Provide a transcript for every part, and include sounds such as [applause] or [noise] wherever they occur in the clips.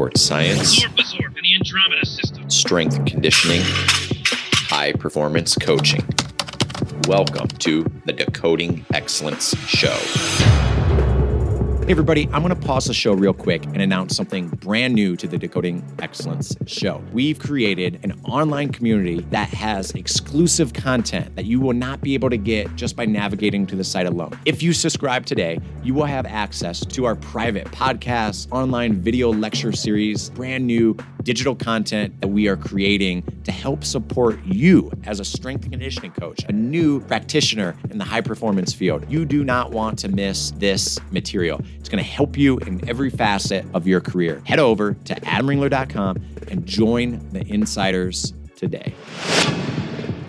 sports science, strength conditioning, high performance coaching. Welcome to the Decoding Excellence Show. Hey, everybody, I'm going to pause the show real quick and announce something brand new to the Decoding Excellence show. We've created an online community that has exclusive content that you will not be able to get just by navigating to the site alone. If you subscribe today, you will have access to our private podcasts, online video lecture series, brand new digital content that we are creating to help support you as a strength and conditioning coach, a new practitioner in the high performance field. You do not want to miss this material. It's going to help you in every facet of your career. Head over to adamringler.com and join the insiders today.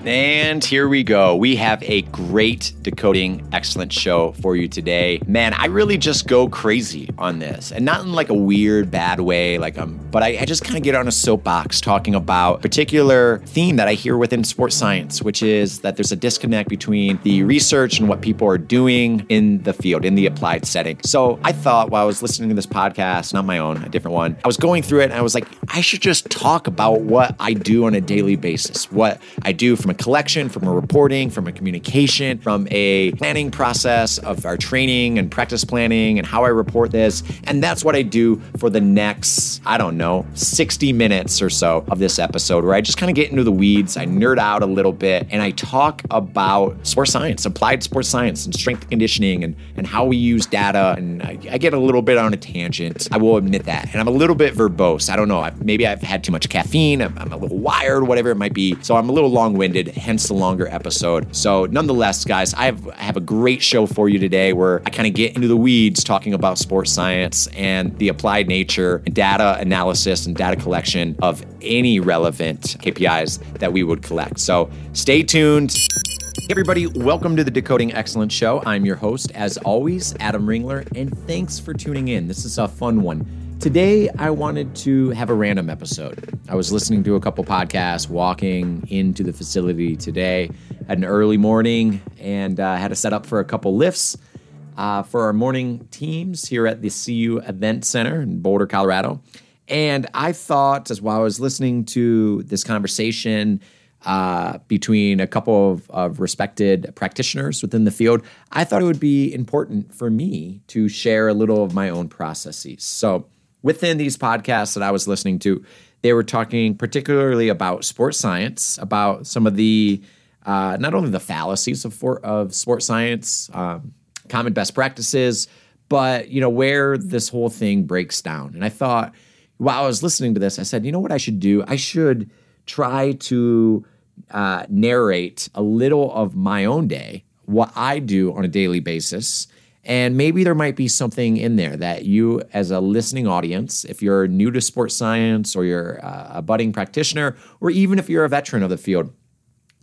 And here we go. We have a great decoding excellent show for you today. Man, I really just go crazy on this. And not in like a weird, bad way, like um, but I, I just kind of get on a soapbox talking about a particular theme that I hear within sports science, which is that there's a disconnect between the research and what people are doing in the field, in the applied setting. So I thought while I was listening to this podcast, not my own, a different one, I was going through it and I was like, I should just talk about what I do on a daily basis, what I do from a collection, from a reporting, from a communication, from a planning process of our training and practice planning and how I report this. And that's what I do for the next, I don't know, 60 minutes or so of this episode where I just kind of get into the weeds, I nerd out a little bit, and I talk about sports science, applied sports science, and strength conditioning, and, and how we use data. And I, I get a little bit on a tangent. I will admit that. And I'm a little bit verbose. I don't know. I, maybe I've had too much caffeine. I'm, I'm a little wired, whatever it might be. So I'm a little long winded, hence the longer episode. So, nonetheless, guys, I have, I have a great show for you today where I kind of get into the weeds talking about sports science and the applied nature, and data analysis, and data collection of any relevant KPIs that we would collect. So, stay tuned. Hey everybody, welcome to the Decoding Excellence Show. I'm your host, as always, Adam Ringler, and thanks for tuning in. This is a fun one. Today, I wanted to have a random episode. I was listening to a couple podcasts, walking into the facility today, at an early morning, and uh, had to set up for a couple lifts uh, for our morning teams here at the CU Event Center in Boulder, Colorado. And I thought, as while I was listening to this conversation, uh, between a couple of, of respected practitioners within the field, I thought it would be important for me to share a little of my own processes. So, within these podcasts that I was listening to, they were talking particularly about sports science, about some of the uh, not only the fallacies of, for, of sports science, um, common best practices, but you know where this whole thing breaks down. And I thought, while I was listening to this, I said, you know what I should do? I should try to uh, narrate a little of my own day, what I do on a daily basis. And maybe there might be something in there that you, as a listening audience, if you're new to sports science or you're uh, a budding practitioner, or even if you're a veteran of the field,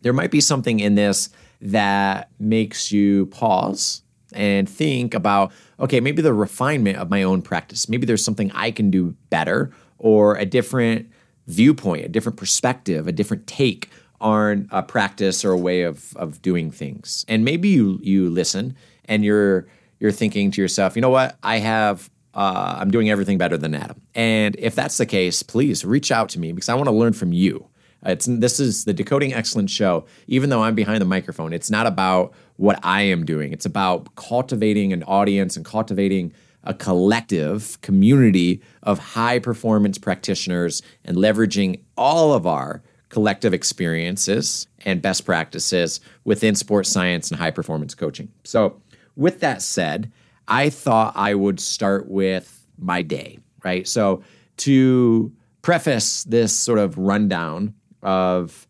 there might be something in this that makes you pause and think about okay, maybe the refinement of my own practice. Maybe there's something I can do better or a different viewpoint, a different perspective, a different take on a practice or a way of of doing things. And maybe you you listen and you're you're thinking to yourself, you know what? I have uh, I'm doing everything better than Adam. And if that's the case, please reach out to me because I want to learn from you. It's this is the Decoding Excellence show. Even though I'm behind the microphone, it's not about what I am doing. It's about cultivating an audience and cultivating a collective community of high performance practitioners and leveraging all of our collective experiences and best practices within sports science and high performance coaching. So, with that said, I thought I would start with my day, right? So, to preface this sort of rundown of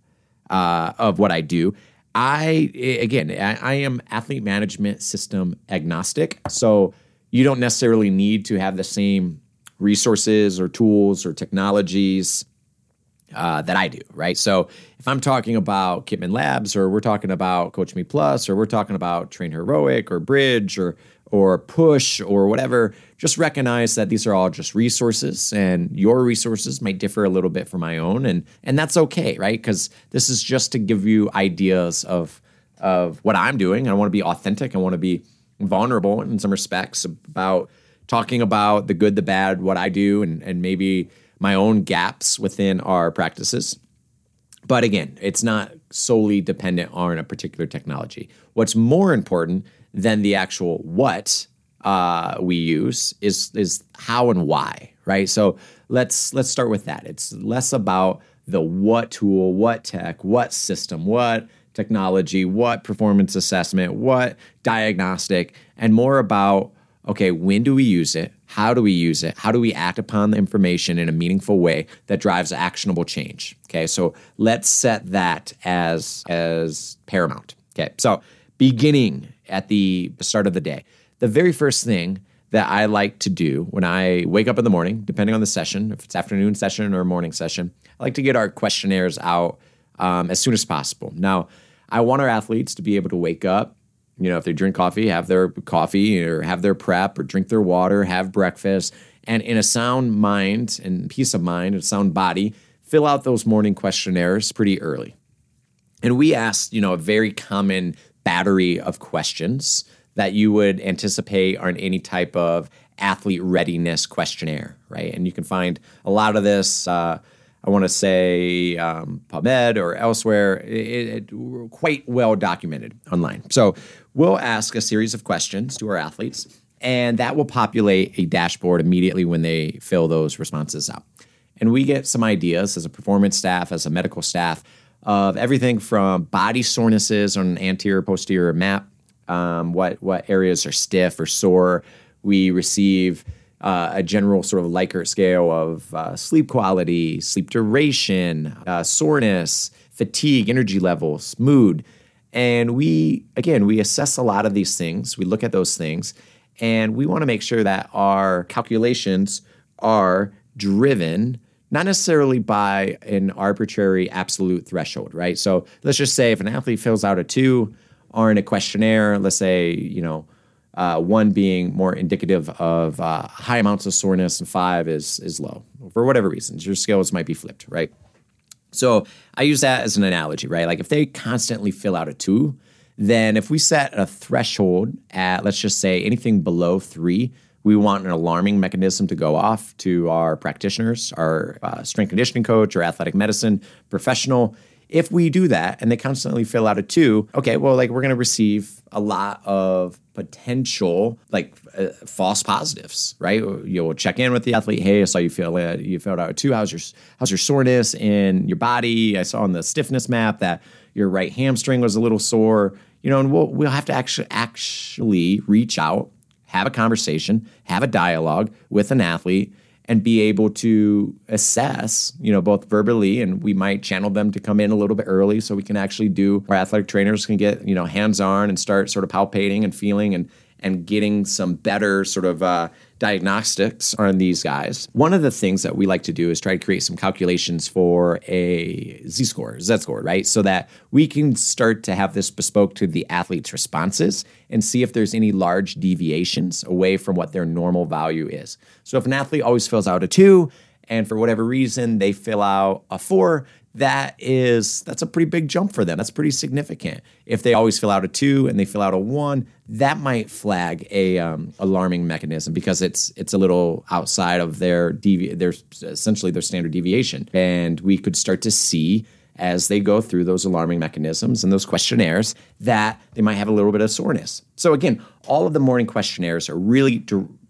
uh, of what I do, I again I, I am athlete management system agnostic. So you don't necessarily need to have the same resources or tools or technologies uh, that I do, right? So if I'm talking about Kitman Labs or we're talking about Coach Me Plus or we're talking about Train Heroic or Bridge or or Push or whatever, just recognize that these are all just resources and your resources might differ a little bit from my own and and that's okay, right? Cuz this is just to give you ideas of of what I'm doing. I want to be authentic. I want to be vulnerable in some respects about talking about the good, the bad, what I do, and, and maybe my own gaps within our practices. But again, it's not solely dependent on a particular technology. What's more important than the actual what uh, we use is is how and why, right? So let's let's start with that. It's less about the what tool, what tech, what system, what technology, what performance assessment, what diagnostic, and more about okay, when do we use it? How do we use it? How do we act upon the information in a meaningful way that drives actionable change? Okay, so let's set that as as paramount. Okay, so beginning at the start of the day, the very first thing that I like to do when I wake up in the morning, depending on the session, if it's afternoon session or morning session, I like to get our questionnaires out um, as soon as possible. Now, I want our athletes to be able to wake up. You know, if they drink coffee, have their coffee or have their prep or drink their water, have breakfast, and in a sound mind and peace of mind, a sound body, fill out those morning questionnaires pretty early. And we ask, you know, a very common battery of questions that you would anticipate on any type of athlete readiness questionnaire, right? And you can find a lot of this. Uh, I want to say um, PubMed or elsewhere, it, it, quite well documented online. So we'll ask a series of questions to our athletes, and that will populate a dashboard immediately when they fill those responses out. And we get some ideas as a performance staff, as a medical staff, of everything from body sorenesses on an anterior posterior map um, what what areas are stiff or sore. We receive uh, a general sort of Likert scale of uh, sleep quality, sleep duration, uh, soreness, fatigue, energy levels, mood, and we again we assess a lot of these things. We look at those things, and we want to make sure that our calculations are driven not necessarily by an arbitrary absolute threshold, right? So let's just say if an athlete fills out a two in a questionnaire, let's say, you know, uh, one being more indicative of uh, high amounts of soreness and five is is low for whatever reasons. Your scales might be flipped, right? So I use that as an analogy, right? Like if they constantly fill out a two, then if we set a threshold at let's just say anything below three, we want an alarming mechanism to go off to our practitioners, our uh, strength conditioning coach, or athletic medicine professional if we do that and they constantly fill out a two, okay, well, like we're going to receive a lot of potential like uh, false positives, right? You'll check in with the athlete. Hey, I saw you feel it. You felt out a two. How's your how's your soreness in your body? I saw on the stiffness map that your right hamstring was a little sore. You know, and we'll we'll have to actually actually reach out, have a conversation, have a dialogue with an athlete and be able to assess, you know, both verbally and we might channel them to come in a little bit early so we can actually do our athletic trainers can get, you know, hands on and start sort of palpating and feeling and and getting some better sort of uh, diagnostics on these guys. One of the things that we like to do is try to create some calculations for a Z score, Z score, right? So that we can start to have this bespoke to the athlete's responses and see if there's any large deviations away from what their normal value is. So if an athlete always fills out a two, and for whatever reason they fill out a four, that is that's a pretty big jump for them. That's pretty significant. If they always fill out a two and they fill out a one, that might flag a um, alarming mechanism because it's it's a little outside of their devi- their essentially their standard deviation, and we could start to see as they go through those alarming mechanisms and those questionnaires that they might have a little bit of soreness. So again, all of the morning questionnaires are really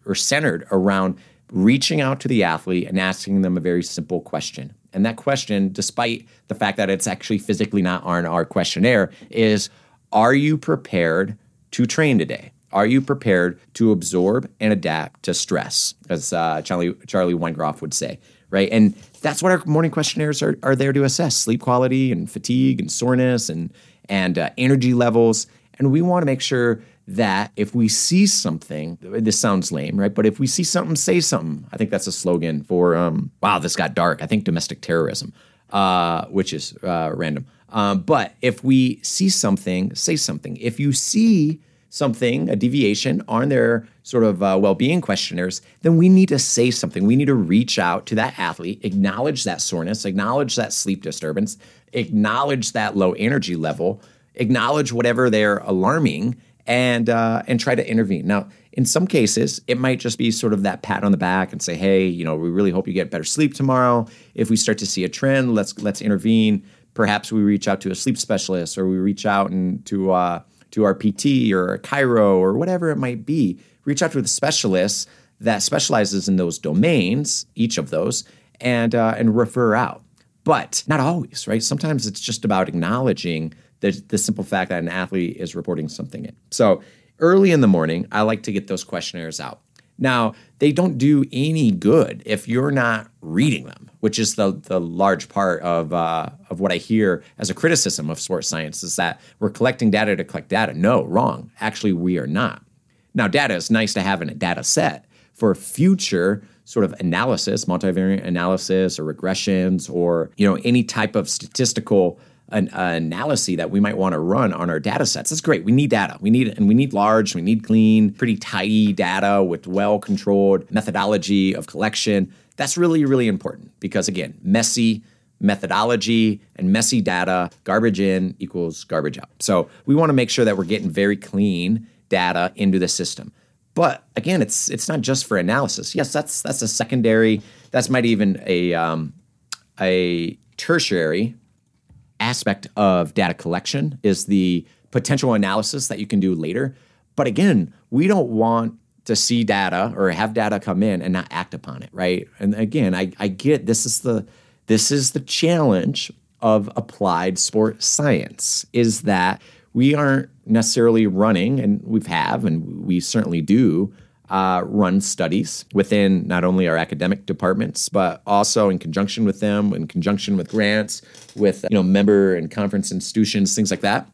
are centered around reaching out to the athlete and asking them a very simple question. And that question, despite the fact that it's actually physically not on our questionnaire, is Are you prepared to train today? Are you prepared to absorb and adapt to stress, as uh, Charlie, Charlie Weingroff would say, right? And that's what our morning questionnaires are, are there to assess sleep quality and fatigue and soreness and, and uh, energy levels. And we want to make sure that if we see something, this sounds lame, right? But if we see something, say something. I think that's a slogan for, um, wow, this got dark. I think domestic terrorism, uh, which is uh, random. Um, but if we see something, say something. If you see something, a deviation on their sort of uh, well being questionnaires, then we need to say something. We need to reach out to that athlete, acknowledge that soreness, acknowledge that sleep disturbance, acknowledge that low energy level, acknowledge whatever they're alarming and uh, and try to intervene. Now, in some cases, it might just be sort of that pat on the back and say, "Hey, you know, we really hope you get better sleep tomorrow. If we start to see a trend, let's let's intervene. Perhaps we reach out to a sleep specialist, or we reach out and to uh, to our PT or a chiro or whatever it might be. Reach out to the specialist that specializes in those domains, each of those, and uh, and refer out. But not always, right? Sometimes it's just about acknowledging the, the simple fact that an athlete is reporting something in. So early in the morning, I like to get those questionnaires out. Now, they don't do any good if you're not reading them, which is the, the large part of, uh, of what I hear as a criticism of sports science is that we're collecting data to collect data. No, wrong. Actually, we are not. Now, data is nice to have in a data set for future sort of analysis, multivariate analysis or regressions or, you know, any type of statistical an, analysis that we might want to run on our data sets. That's great. We need data. We need and we need large, we need clean, pretty tidy data with well-controlled methodology of collection. That's really, really important because again, messy methodology and messy data, garbage in equals garbage out. So we want to make sure that we're getting very clean data into the system. But again, it's it's not just for analysis. Yes, that's that's a secondary. That's might even a um, a tertiary aspect of data collection is the potential analysis that you can do later. But again, we don't want to see data or have data come in and not act upon it, right? And again, I, I get this is the this is the challenge of applied sport science is that we aren't necessarily running, and we've have, and we certainly do uh, run studies within not only our academic departments, but also in conjunction with them, in conjunction with grants, with you know member and conference institutions, things like that.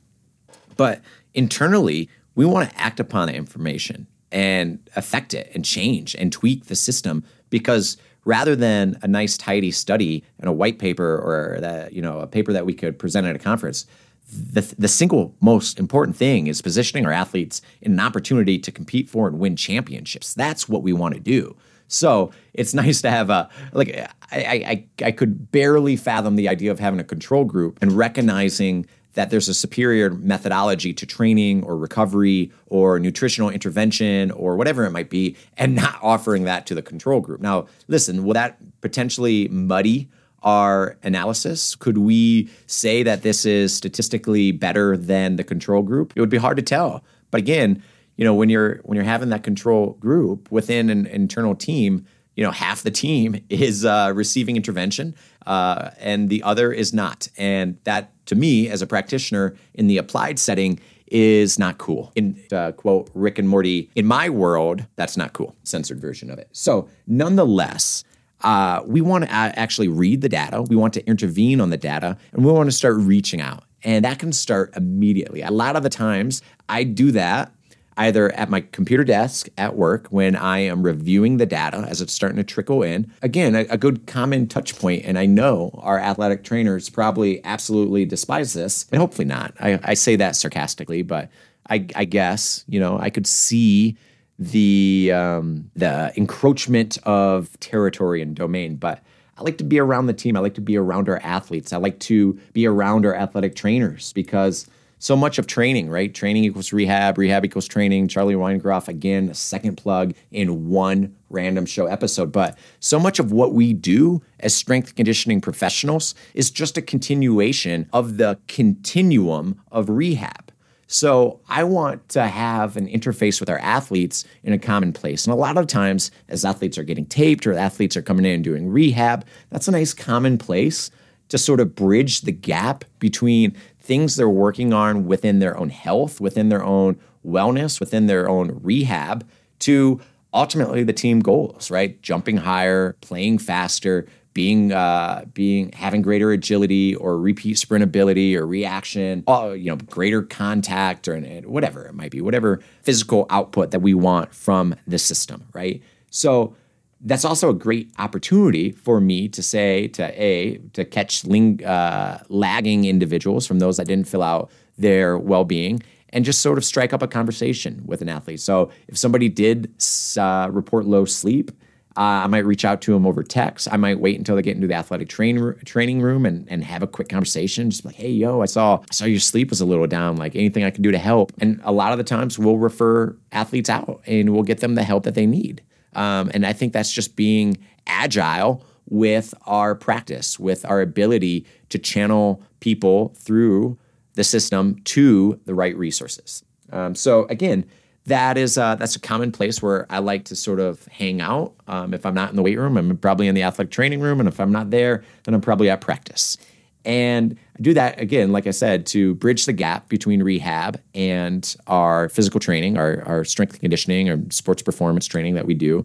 But internally, we want to act upon the information and affect it and change and tweak the system because rather than a nice tidy study and a white paper or that you know a paper that we could present at a conference the, the single most important thing is positioning our athletes in an opportunity to compete for and win championships. That's what we want to do. So it's [laughs] nice to have a like I, I I could barely fathom the idea of having a control group and recognizing that there's a superior methodology to training or recovery or nutritional intervention or whatever it might be, and not offering that to the control group. Now, listen, will that potentially muddy our analysis? Could we say that this is statistically better than the control group? It would be hard to tell. But again, you know, when you're when you're having that control group within an internal team, you know, half the team [laughs] is uh, receiving intervention, uh, and the other is not. And that, to me, as a practitioner in the applied setting, is not cool. In uh, quote Rick and Morty, in my world, that's not cool. Censored version of it. So, nonetheless uh, we want to actually read the data, we want to intervene on the data, and we want to start reaching out. And that can start immediately. A lot of the times, I do that either at my computer desk at work when I am reviewing the data as it's starting to trickle in. Again, a, a, good common touch point, and I know our athletic trainers probably absolutely despise this, and hopefully not. I, I say that sarcastically, but I, I guess, you know, I could see the um, the encroachment of territory and domain, but I like to be around the team. I like to be around our athletes. I like to be around our athletic trainers because so much of training, right? Training equals rehab, rehab equals training. Charlie Weingroff, again, a second plug in one random show episode. But so much of what we do as strength conditioning professionals is just a continuation of the continuum of rehab. So I want to have an interface with our athletes in a common place. And a lot of times, as athletes are getting taped or athletes are coming in and doing rehab, that's a nice common place to sort of bridge the gap between things they're working on within their own health, within their own wellness, within their own rehab, to ultimately the team goals, right? Jumping higher, playing faster, being uh, being having greater agility or repeat sprint ability or reaction, uh, you know, greater contact or whatever it might be, whatever physical output that we want from the system, right? So that's also a great opportunity for me to say to a to catch ling, uh, lagging individuals from those that didn't fill out their well-being and just sort of strike up a conversation with an athlete. So if somebody did uh, report low sleep Uh, I might reach out to them over text. I might wait until they get into the athletic train, training room and, and have a quick conversation. Just like, hey, yo, I saw I saw your sleep was a little down. Like anything I can do to help. And a lot of the times we'll refer athletes out and we'll get them the help that they need. Um, and I think that's just being agile with our practice, with our ability to channel people through the system to the right resources. Um, so again, that is uh, that's a common place where I like to sort of hang out. Um, if I'm not in the weight room, I'm probably in the athletic training room, and if I'm not there, then I'm probably at practice. And I do that again, like I said, to bridge the gap between rehab and our physical training, our, our strength conditioning, or sports performance training that we do.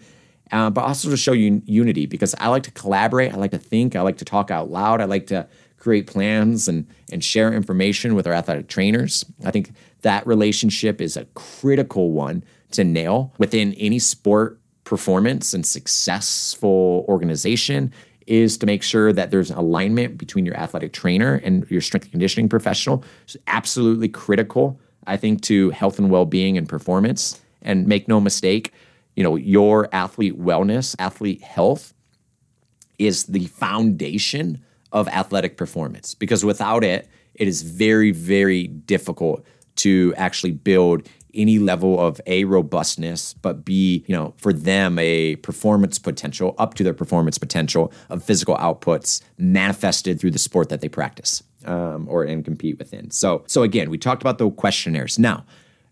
Uh, but also to show you unity because I like to collaborate. I like to think. I like to talk out loud. I like to create plans and and share information with our athletic trainers. I think that relationship is a critical one to nail within any sport performance and successful organization is to make sure that there's alignment between your athletic trainer and your strength and conditioning professional. It's absolutely critical, I think, to health and well-being and performance. And make no mistake, you know, your athlete wellness, athlete health is the foundation of athletic performance because without it, it is very, very difficult to actually build any level of a robustness, but b you know for them a performance potential up to their performance potential of physical outputs manifested through the sport that they practice um, or and compete within. So so again, we talked about the questionnaires. Now,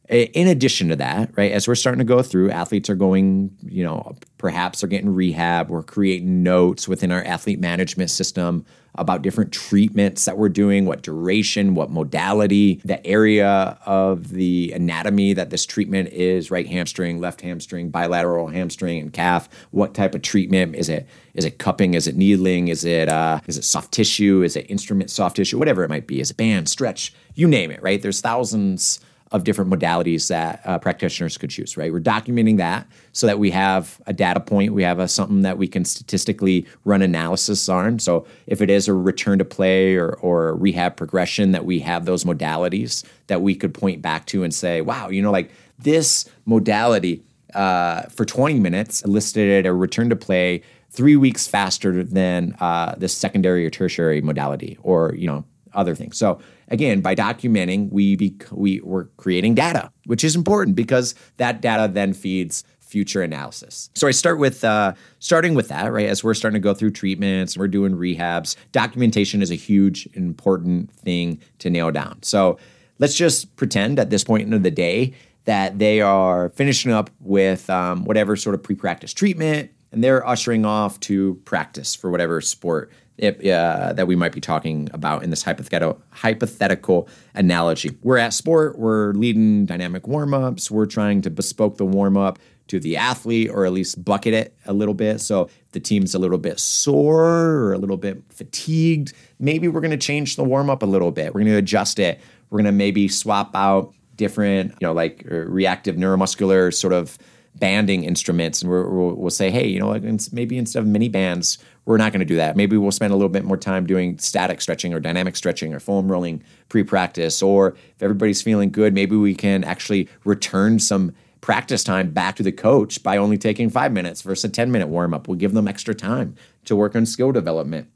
in addition to that, right, as we're starting to go through, athletes are going, you know, perhaps they're getting rehab. We're creating notes within our athlete management system about different treatments that we're doing, what duration, what modality, the area of the anatomy that this treatment is, right hamstring, left hamstring, bilateral hamstring, and calf. What type of treatment is it? Is it cupping? Is it needling? Is it uh, is it soft tissue? Is it instrument soft tissue? Whatever it might be. Is it band, stretch? You name it, right? There's thousands of different modalities that uh, practitioners could choose, right? We're documenting that so that we have a data point, we have a, something that we can statistically run analysis on. So if it is a return to play or, or rehab progression, that we have those modalities that we could point back to and say, wow, you know, like this modality uh, for 20 minutes elicited a return to play three weeks faster than uh, secondary or tertiary modality or, you know, other things. So again, by documenting, we bec- we we're creating data, which is important because that data then feeds future analysis. So I start with uh, starting with that, right? As we're starting to go through treatments, we're doing rehabs. Documentation is a huge, important thing to nail down. So let's just pretend at this point in the day that they are finishing up with um, whatever sort of pre-practice treatment, and they're ushering off to practice for whatever sport it, uh, that we might be talking about in this hypothetical hypothetical analogy. We're at sport, we're leading dynamic warm ups, we're trying to bespoke the warm up to the athlete or at least bucket it a little bit. So if the team's a little bit sore or a little bit fatigued, maybe we're going to change the warm up a little bit. We're going to adjust it. We're going to maybe swap out different, you know, like uh, reactive neuromuscular sort of banding instruments and we will we'll say hey you know maybe instead of mini bands we're not going to do that. Maybe we'll spend a little bit more time doing static stretching or dynamic stretching or foam rolling pre-practice or if everybody's feeling good maybe we can actually return some practice time back to the coach by only taking five minutes versus a 10 minute warm up we'll give them extra time to work on skill development.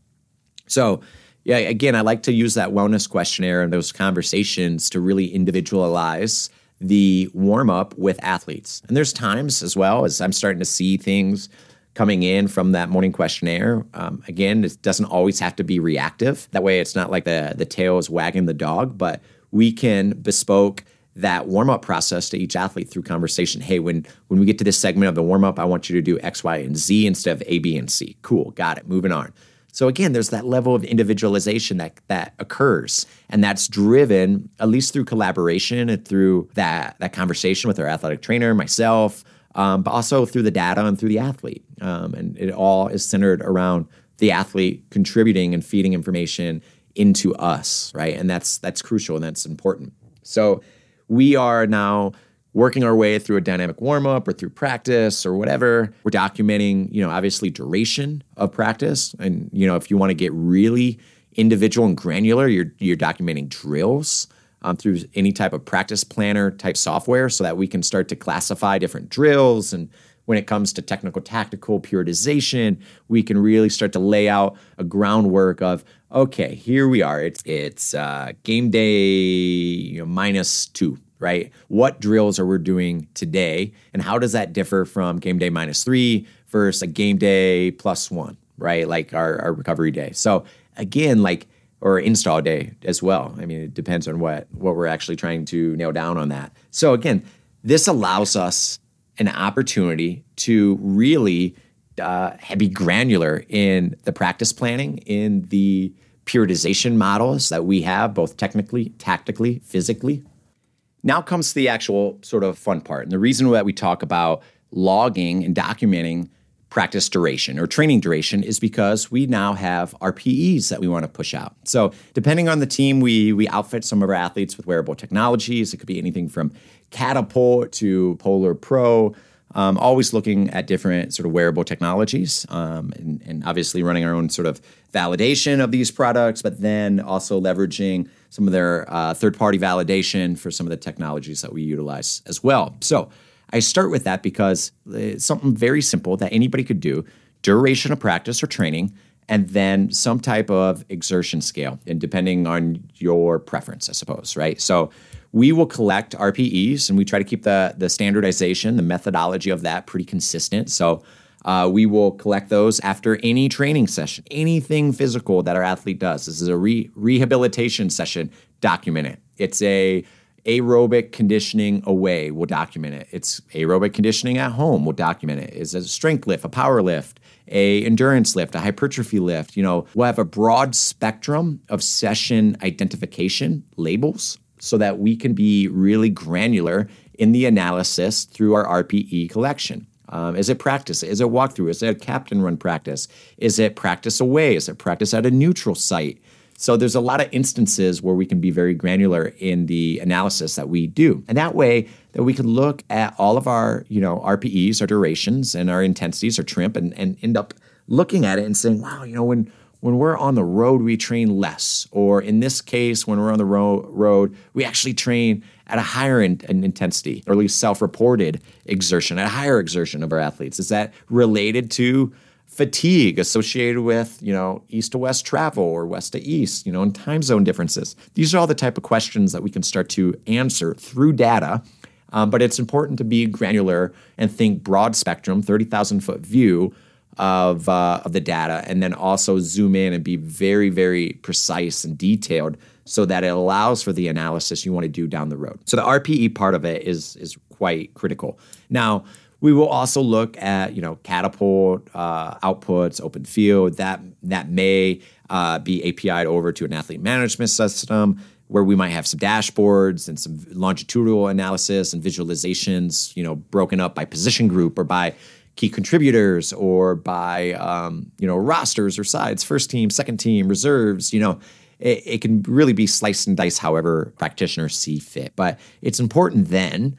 So yeah again i like to use that wellness questionnaire and those conversations to really individualize the warm up with athletes. And there's times as well as I'm starting to see things coming in from that morning questionnaire. Um, again, it doesn't always have to be reactive. That way, it's not like the the tail is wagging the dog, but we can bespoke that warm up process to each athlete through conversation. Hey, when when we get to this segment of the warm up, I want you to do X, Y, and Z instead of A, B, and C. Cool, got it. Moving on. So again, there's that level of individualization that that occurs, and that's driven at least through collaboration and through that that conversation with our athletic trainer, myself, um, but also through the data and through the athlete. Um, and it all is centered around the athlete contributing and feeding information into us, right? And that's that's crucial and that's important. So we are now working our way through a dynamic warm up or through practice or whatever. We're documenting, you know, obviously duration of practice. And, you know, if you want to get really individual and granular, you're, you're documenting drills um, through any type of practice planner type software so that we can start to classify different drills and when it comes to technical tactical periodization, we can really start to lay out a groundwork of okay, here we are. It's it's uh, game day you know, minus two, right? What drills are we doing today, and how does that differ from game day minus three versus a game day plus one, right? Like our, our recovery day. So again, like or install day as well. I mean, it depends on what what we're actually trying to nail down on that. So again, this allows us an opportunity to really uh, be granular in the practice planning, in the periodization models that we have, both technically, tactically, physically. Now comes the actual sort of fun part. And the reason that we talk about logging and documenting practice duration or training duration is because we now have our PEs that we want to push out. So depending on the team, we we outfit some of our athletes with wearable technologies. It could be anything from Catapult to Polar Pro. Um, always looking at different sort of wearable technologies um, and, and, obviously running our own sort of validation of these products, but then also leveraging some of their uh, third party validation for some of the technologies that we utilize as well. So I start with that because it's something very simple that anybody could do duration of practice or training, and then some type of exertion scale, and depending on your preference, I suppose, right? So we will collect RPEs and we try to keep the, the standardization, the methodology of that pretty consistent. So uh, we will collect those after any training session, anything physical that our athlete does. This is a re- rehabilitation session, document it. It's a aerobic conditioning away, we'll document it. It's aerobic conditioning at home, we'll document it. Is a strength lift, a power lift, a endurance lift, a hypertrophy lift. You know, we'll have a broad spectrum of session identification labels so that we can be really granular in the analysis through our RPE collection. Um, is it practice? Is it walkthrough? Is it a captain run practice? Is it practice away? Is it practice at a neutral site? So there's a lot of instances where we can be very granular in the analysis that we do. And that way that we can look at all of our, you know, RPEs, our durations and our intensities or trimp and, and end up looking at it and saying, wow, you know, when when we're on the road, we train less. Or in this case, when we're on the ro- road, we actually train at a higher in intensity, or at least self reported exertion, at a higher exertion of our athletes. Is that related to fatigue associated with you know east to west travel or west to east you know and time zone differences. These are all the type of questions that we can start to answer through data um, but it's important to be granular and think broad spectrum 30000 foot view of, uh, of the data and then also zoom in and be very very precise and detailed so that it allows for the analysis you want to do down the road. So the rpe part of it is is quite critical. Now we will also look at you know catapult uh, outputs, open field that that may uh, be API'd over to an athlete management system where we might have some dashboards and some longitudinal analysis and visualizations, you know, broken up by position group or by key contributors or by um, you know rosters or sides, first team, second team, reserves, you know. It, it can really be sliced and diced however practitioners see fit. But it's important then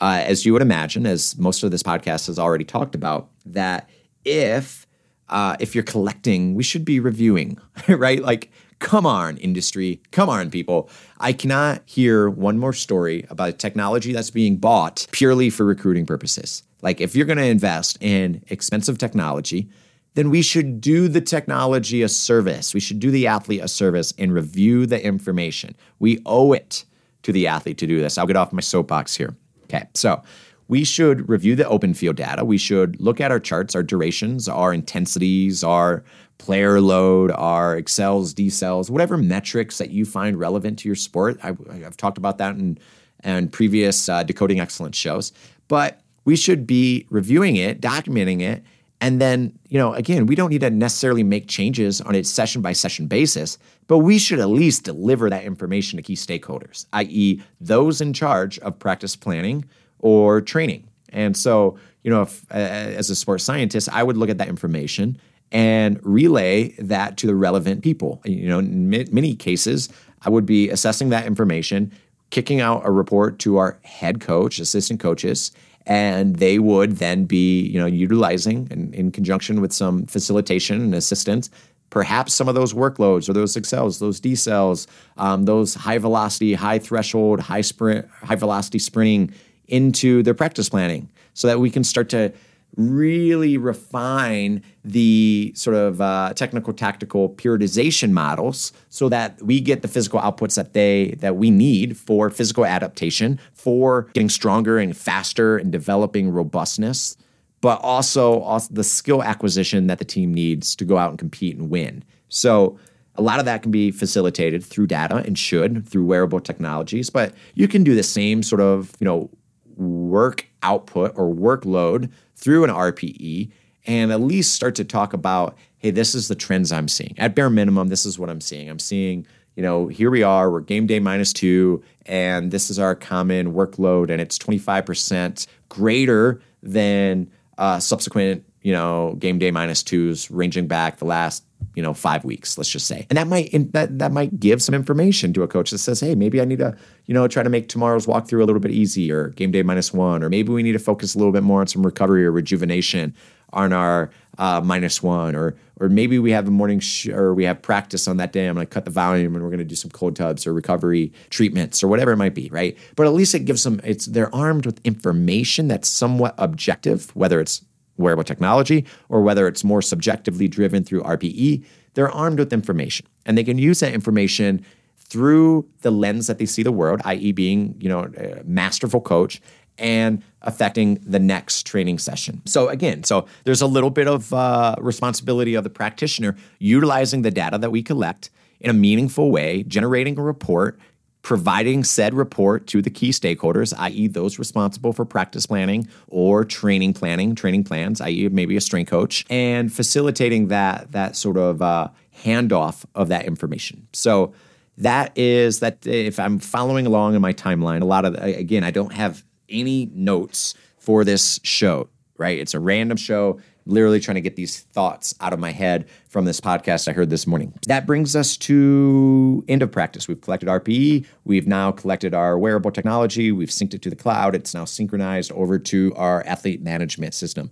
uh, as you would imagine, as most of this podcast has already talked about, that if uh, if you're collecting, we should be reviewing, [laughs] right? Like, come on, industry, come on, people. I cannot hear one more story about technology that's being bought purely for recruiting purposes. Like, if you're going to invest in expensive technology, then we should do the technology a service. We should do the athlete a service and review the information. We owe it to the athlete to do this. I'll get off my soapbox here. Okay, so we should review the OpenField data. We should look at our charts, our durations, our intensities, our player load, our accels, decels, whatever metrics that you find relevant to your sport. I, have talked about that in, in previous uh, Decoding Excellence shows. But we should be reviewing it, documenting it, and then, you know, again, we don't need to necessarily make changes on a session by session basis, but we should at least deliver that information to key stakeholders, i.e., those in charge of practice planning or training. And so, you know, if, uh, as a sports scientist, I would look at that information and relay that to the relevant people. You know, in many cases, I would be assessing that information, kicking out a report to our head coach, assistant coaches, and they would then be you know utilizing in, in conjunction with some facilitation and assistance perhaps some of those workloads or those accels those decels um, those high velocity high threshold high sprint high velocity sprinting into their practice planning so that we can start to really refine the sort of uh, technical tactical periodization models so that we get the physical outputs that they that we need for physical adaptation for getting stronger and faster and developing robustness but also, also the skill acquisition that the team needs to go out and compete and win. So a lot of that can be facilitated through data and should through wearable technologies but you can do the same sort of you know work output or workload through an RPE and at least start to talk about, hey, this is the trends I'm seeing. At bare minimum, this is what I'm seeing. I'm seeing, you know, here we are, we're game day minus two, and this is our common workload, and it's 25% greater than uh, subsequent, you know, game day minus twos ranging back the last you know five weeks let's just say. And that might that, that might give some information to a coach that says hey maybe i need to you know try to make tomorrow's walkthrough a little bit easier game day minus one or maybe we need to focus a little bit more on some recovery or rejuvenation on our uh, minus one or or maybe we have a morning sh- or we have practice on that day i'm going to cut the volume and we're going to do some cold tubs or recovery treatments or whatever it might be right? But at least it gives them it's they're armed with information that's somewhat objective whether it's wearable technology or whether it's more subjectively driven through RPE, they're armed with information and they can use that information through the lens that they see the world, i.e., being you know a masterful coach and affecting the next training session. So again, so there's a little bit of uh, responsibility of the practitioner utilizing the data that we collect in a meaningful way, generating a report, providing said report to the key stakeholders, i.e., those responsible for practice planning or training planning, training plans, i.e., maybe a strength coach, and facilitating that that sort of uh, handoff of that information. So that is that if I'm following along in my timeline, a lot of again, I don't have any notes for this show. Right, it's a random show literally trying to get these thoughts out of my head from this podcast I heard this morning. That brings us to end of practice. We've collected RPE, we've now collected our wearable technology, we've synced it to the cloud, it's now synchronized over to our athlete management system.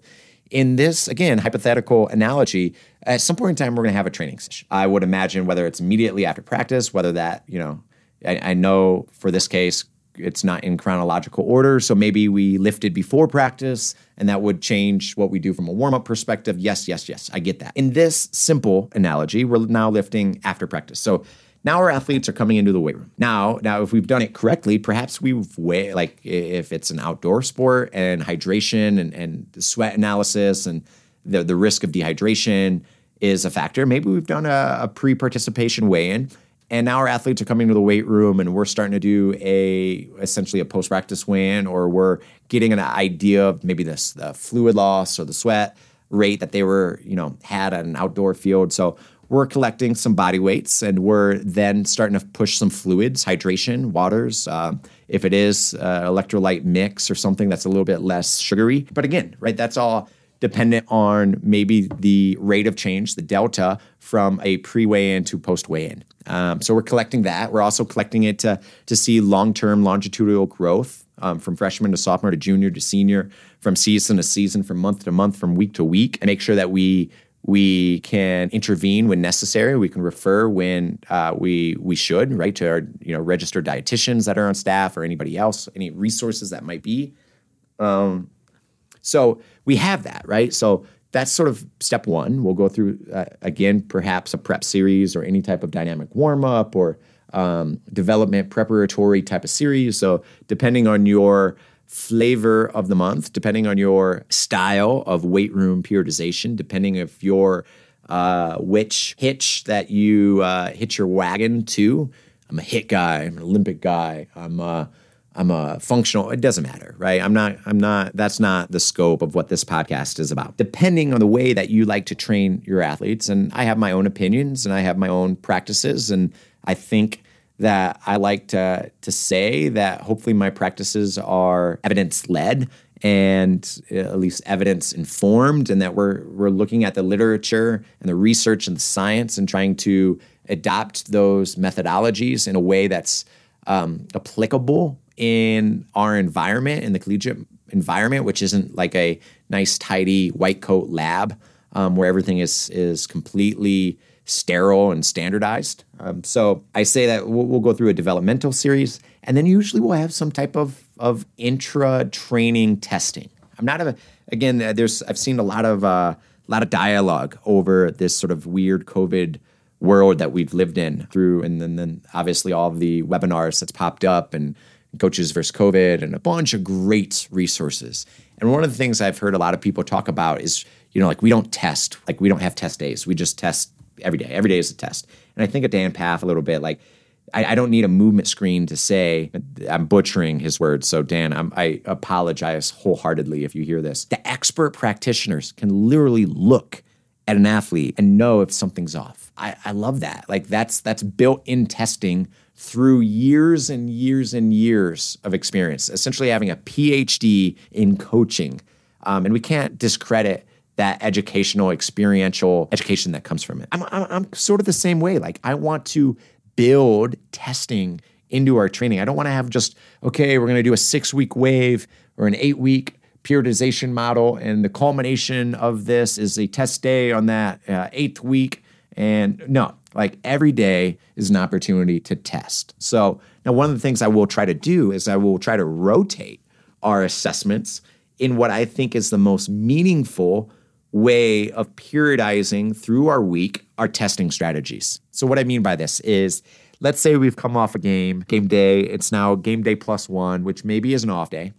In this, again, hypothetical analogy, at some point in time, we're going to have a training session. I would imagine whether it's immediately after practice, whether that, you know, I, I know for this case, it's not in chronological order. So maybe we lifted before practice and that would change what we do from a warm up perspective. Yes, yes, yes. I get that. In this simple analogy, we're now lifting after practice. So now our athletes are coming into the weight room. Now, now if we've done it correctly, perhaps we've way like if it's an outdoor sport and hydration and, and the sweat analysis and the, the risk of dehydration is a factor. Maybe we've done a, a pre-participation weigh-in and now our athletes are coming to the weight room and we're starting to do a essentially a post practice weigh-in or we're getting an idea of maybe this the fluid loss or the sweat rate that they were you know had at an outdoor field. So we're collecting some body weights and we're then starting to push some fluids hydration waters uh, if it is uh, electrolyte mix or something that's a little bit less sugary. But again right that's all dependent on maybe the rate of change the delta from a pre-weigh-in to post-weigh-in um, so we're collecting that. We're also collecting it to, to see long term longitudinal growth um, from freshman to sophomore to junior to senior, from season to season, from month to month, from week to week, and make sure that we we can intervene when necessary. We can refer when uh, we we should, right, to our you know registered dietitians that are on staff or anybody else, any resources that might be. Um, so we have that, right? So that's sort of step one. We'll go through, uh, again, perhaps a prep series or any type of dynamic warm up or um, development preparatory type of series. So, depending on your flavor of the month, depending on your style of weight room periodization, depending if your uh, which hitch that you uh, hitch your wagon to. I'm a HIIT guy. I'm an Olympic guy. I'm a I'm a functional, it doesn't matter, right? I'm not, I'm not, that's not the scope of what this podcast is about. Depending on the way that you like to train your athletes, and I have my own opinions and I have my own practices, and I think that I like to to say that hopefully my practices are evidence led and uh, at least evidence informed and that we're we're looking at the literature and the research and the science and trying to adopt those methodologies in a way that's um, applicable in our environment, in the collegiate environment, which isn't like a nice, tidy white coat lab um, where everything is is completely sterile and standardized. Um, so I say that we'll, we'll, go through a developmental series, and then usually we'll have some type of of intra training testing. I'm not a again. uh, There's I've seen a lot of uh, a lot of dialogue over this sort of weird COVID world that we've lived in through, and then, then obviously all of the webinars that's popped up and coaches versus COVID and a bunch of great resources. And one of the things I've heard a lot of people talk about is, you know, like we don't test, like we don't have test days. We just test every day. Every day is a test. And I think of Dan Pfaff a little bit like I, I don't need a movement screen to say I'm butchering his words. So Dan, I'm, I apologize wholeheartedly if you hear this. The expert practitioners can literally look at an athlete and know if something's off. I, I love that. Like that's that's built in testing through years and years and years of experience. Essentially having a PhD in coaching, um, and we can't discredit that educational, experiential education that comes from it. I'm, I'm, I'm sort of the same way. Like I want to build testing into our training. I don't want to have just okay, we're going to do a six week wave or an eight week periodization model, and the culmination of this is a test day on that uh, eighth week. And no, like every day is an opportunity to test. So now, one of the things I will try to do is I will try to rotate our assessments in what I think is the most meaningful way of periodizing through our week our testing strategies. So, what I mean by this is let's say we've come off a game, game day, it's now game day plus one, which maybe is an off day.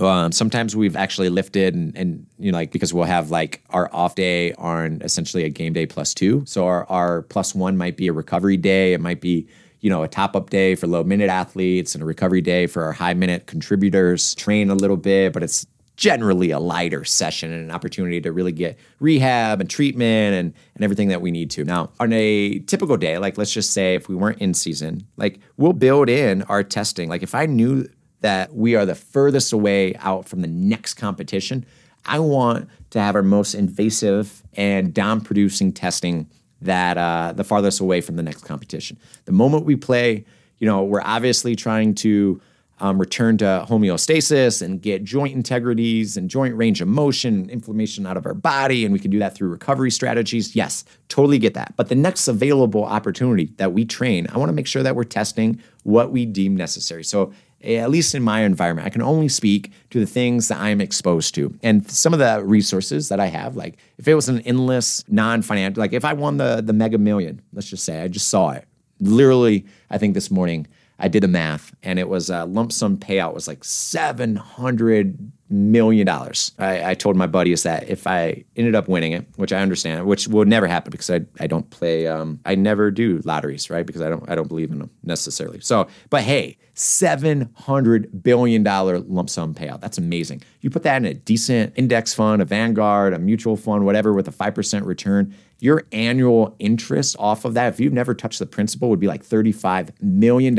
Um, sometimes we've actually lifted and, and you know like because we'll have like our off day on essentially a game day plus two. So our, our plus one might be a recovery day. It might be you know a top up day for low minute athletes and a recovery day for our high minute contributors. Train a little bit, but it's generally a lighter session and an opportunity to really get rehab and treatment and, and everything that we need to. Now, on a typical day, like let's just say if we weren't in season, like we'll build in our testing. Like if I knew that we are the furthest away out from the next competition, I want to have our most invasive and down producing testing that uh, the farthest away from the next competition. The moment we play, you know, we're obviously trying to um, return to homeostasis and get joint integrities and joint range of motion, inflammation out of our body, and we can do that through recovery strategies. Yes, totally get that. But the next available opportunity that we train, I want to make sure that we're testing what we deem necessary. So Eh, at least in my environment, I can only speak to the things that I'm exposed to. And some of the resources that I have, like if it was an endless, non-financial, like if I won the the mega million, let's just say I just saw it. Literally, I think this morning I did the math and it was a lump sum payout was like seven hundred million dollars. I, I told my buddies that if I ended up winning it, which I understand, which will never happen because I, I don't play um, I never do lotteries, right? Because I don't I don't believe in them necessarily. So, but hey, seven hundred billion dollar lump sum payout. That's amazing. You put that in a decent index fund, a Vanguard, a mutual fund, whatever, with a five percent return. Your annual interest off of that, if you've never touched the principal, would be like $35 million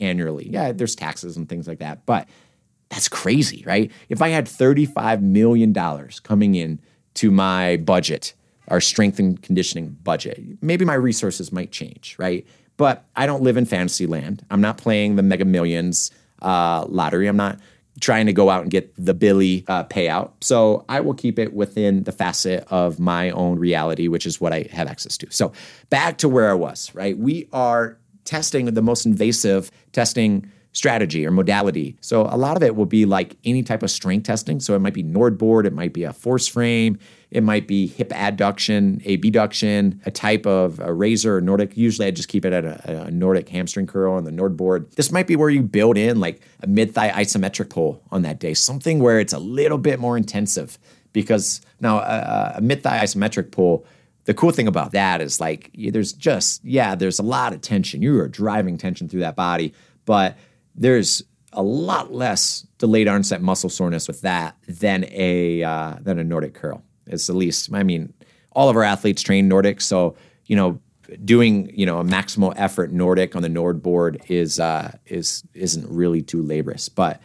annually. Yeah, there's taxes and things like that, but that's crazy, right? If I had $35 million coming in to my budget, our strength and conditioning budget, maybe my resources might change, right? But I don't live in fantasy land. I'm not playing the mega millions uh, lottery. I'm not trying to go out and get the Billy uh, payout. So I will keep it within the facet of my own reality, which is what I have access to. So back to where I was, right? We are testing the most invasive testing strategy or modality. So a lot of it will be like any type of strength testing. So it might be NordBord, it might be a force frame, it might be hip adduction, abduction, a type of a razor or Nordic. Usually I just keep it at a, a Nordic hamstring curl on the NordBord. This might be where you build in like a mid thigh isometric pull on that day, something where it's a little bit more intensive because now uh, uh, a, a mid thigh isometric pull the cool thing about that is like there's just yeah there's a lot of tension you are driving tension through that body but there's a lot less delayed onset muscle soreness with that than a uh, than a Nordic curl. It's the least. I mean, all of our athletes train Nordic, so you know, doing you know a maximal effort Nordic on the NordBord is uh, is isn't really too laborious. But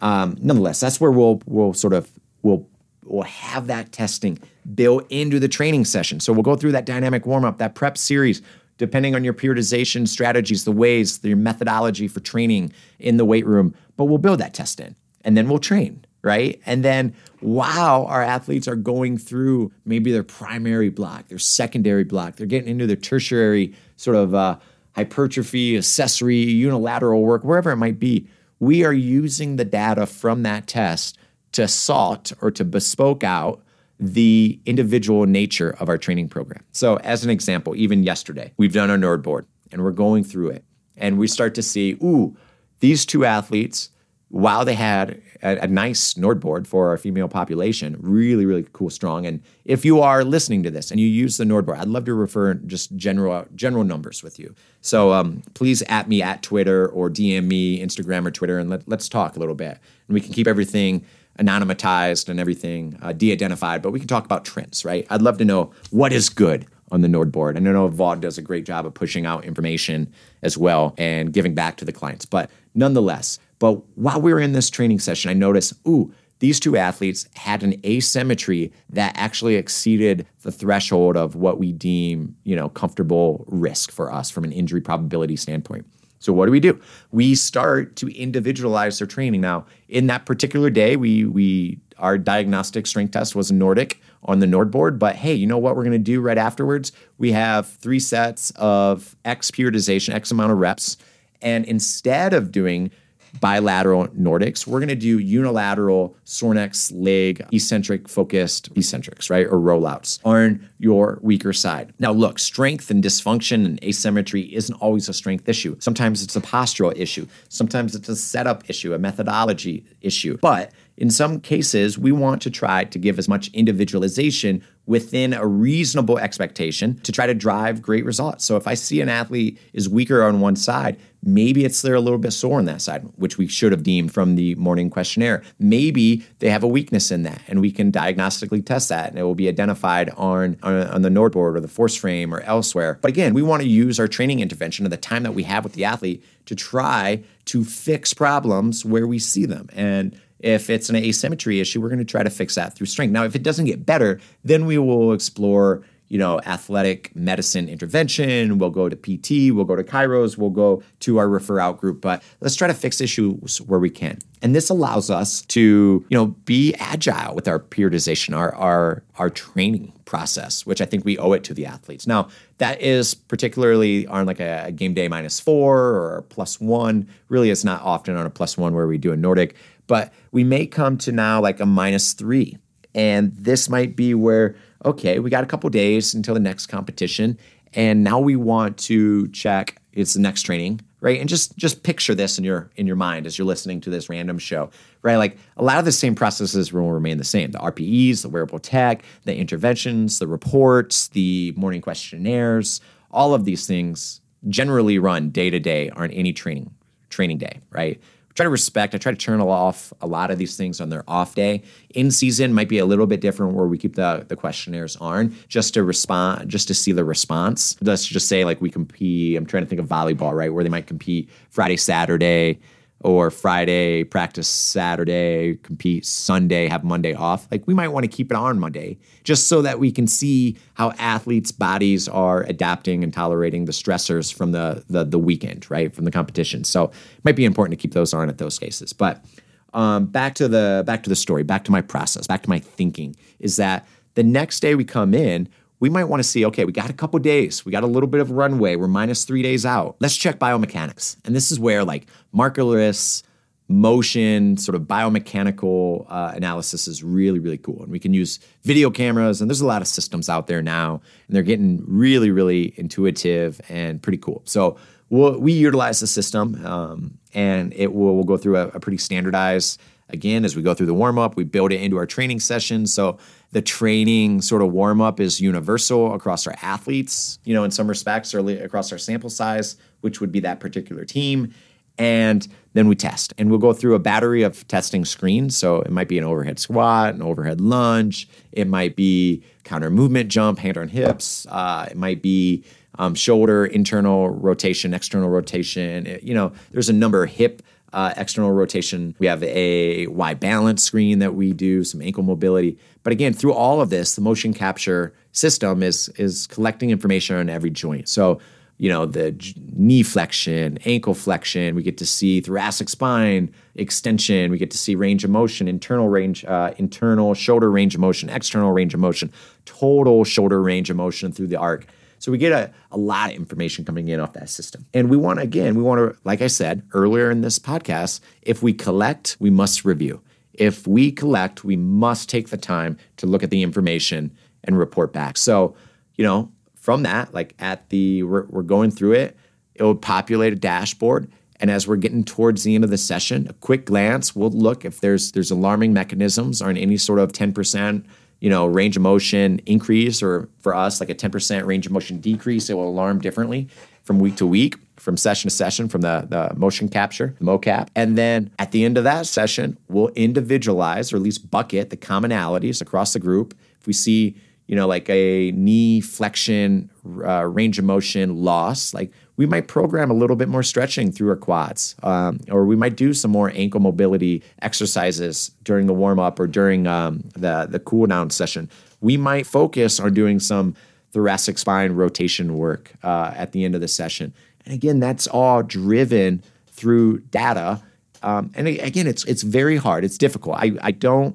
um, nonetheless, that's where we'll we'll sort of we'll we'll have that testing built into the training session. So we'll go through that dynamic warm up, that prep series depending on your periodization strategies, the ways, your methodology for training in the weight room. But we'll build that test in and then we'll train, right? And then while our athletes are going through maybe their primary block, their secondary block, they're getting into their tertiary sort of uh, hypertrophy, accessory, unilateral work, wherever it might be, we are using the data from that test to salt or to bespoke out the individual nature of our training program. So, as an example, even yesterday, we've done our NordBord and we're going through it, and we start to see, ooh, these two athletes, while they had a, a nice NordBord for our female population, really, really cool, strong. And if you are listening to this and you use the NordBord, I'd love to refer just general general numbers with you. So um, please at me at Twitter or DM me Instagram or Twitter, and let, let's talk a little bit, and we can keep everything anonymized and everything uh, de-identified, but we can talk about trends, right? I'd love to know what is good on the NordBord. And I know VALD does a great job of pushing out information as well and giving back to the clients. But nonetheless, but while we were in this training session, I noticed, ooh, these two athletes had an asymmetry that actually exceeded the threshold of what we deem, you know, comfortable risk for us from an injury probability standpoint. So what do we do? We start to individualize their training. Now, in that particular day, we we our diagnostic strength test was Nordic on the NordBord, but hey, you know what we're going to do right afterwards? We have three sets of X periodization, X amount of reps, and instead of doing bilateral Nordics. We're going to do unilateral Sornex leg eccentric focused eccentrics, right? Or rollouts on your weaker side. Now, look, strength and dysfunction and asymmetry isn't always a strength issue. Sometimes it's a postural issue. Sometimes it's a setup issue, a methodology issue. But in some cases, we want to try to give as much individualization within a reasonable expectation to try to drive great results. So if I see an athlete is weaker on one side, maybe it's they're a little bit sore on that side, which we should have deemed from the morning questionnaire. Maybe they have a weakness in that, and we can diagnostically test that, and it will be identified on, on, on the NordBord or the force frame or elsewhere. But again, we want to use our training intervention and the time that we have with the athlete to try to fix problems where we see them. And if it's an asymmetry issue, we're going to try to fix that through strength. Now, if it doesn't get better, then we will explore, you know, athletic medicine intervention. We'll go to PT, we'll go to Kairos, we'll go to our refer out group. But let's try to fix issues where we can. And this allows us to, you know, be agile with our periodization, our our our training process, which I think we owe it to the athletes. Now, that is particularly on like a, game day minus four or plus one. Really, it's not often on a plus one where we do a Nordic but we may come to now like a minus three. And this might be where, okay, we got a couple days until the next competition. And now we want to check it's the next training, right? And just just picture this in your in your mind as you're listening to this random show, right? Like a lot of the same processes will remain the same. The RPEs, the wearable tech, the interventions, the reports, the morning questionnaires, all of these things generally run day to day on any training training day, right? Try to respect. I try to turn off a lot of these things on their off day. In season might be a little bit different where we keep the, the questionnaires on just to respond, just to see the response. Let's just say like we compete. I'm trying to think of volleyball, right? Where they might compete Friday, Saturday, or Friday, practice Saturday, compete Sunday, have Monday off. Like we might want to keep it on Monday just so that we can see how athletes' bodies are adapting and tolerating the stressors from the the, the weekend, right? From the competition. So it might be important to keep those on at those cases. But um, back to the back to the story, back to my process, back to my thinking is that the next day we come in, we might want to see okay, we got a couple days, we got a little bit of runway, we're minus three days out. Let's check biomechanics. And this is where like markerless motion, sort of biomechanical uh, analysis is really, really cool. And we can use video cameras, and there's a lot of systems out there now, and they're getting really, really intuitive and pretty cool. So we'll, we utilize the system, um, and it will we'll go through a, a pretty standardized Again, as we go through the warm up, we build it into our training sessions. So the training sort of warm up is universal across our athletes, you know, in some respects, or across our sample size, which would be that particular team. And then we test. And we'll go through a battery of testing screens. So it might be an overhead squat, an overhead lunge, it might be counter movement jump, hand on hips, uh, it might be um, shoulder internal rotation, external rotation. It, you know, there's a number of hip uh, external rotation. We have a Y balance screen that we do, some ankle mobility. But again, through all of this, the motion capture system is is collecting information on every joint. So, you know, the knee flexion, ankle flexion, we get to see thoracic spine extension, we get to see range of motion, internal range, uh, internal shoulder range of motion, external range of motion, total shoulder range of motion through the arc. So we get a, a lot of information coming in off that system. And we want, again, we want to, like I said earlier in this podcast, if we collect, we must review. if we collect, we must take the time to look at the information and report back. So, you know, from that, like at the, we're, we're going through it, it will populate a dashboard. And as we're getting towards the end of the session, a quick glance, we'll look if there's there's alarming mechanisms or in any sort of 10% you know, range of motion increase, or for us, like a 10% range of motion decrease, it will alarm differently from week to week, from session to session, from the, the motion capture, the mocap. And then at the end of that session, we'll individualize or at least bucket the commonalities across the group. If we see, you know, like a knee flexion uh, range of motion loss, like we might program a little bit more stretching through our quads, um, or we might do some more ankle mobility exercises during the warm up or during um, the the cool down session. We might focus on doing some thoracic spine rotation work uh, at the end of the session. And again, that's all driven through data. Um, and again, it's it's very hard. It's difficult. I, I don't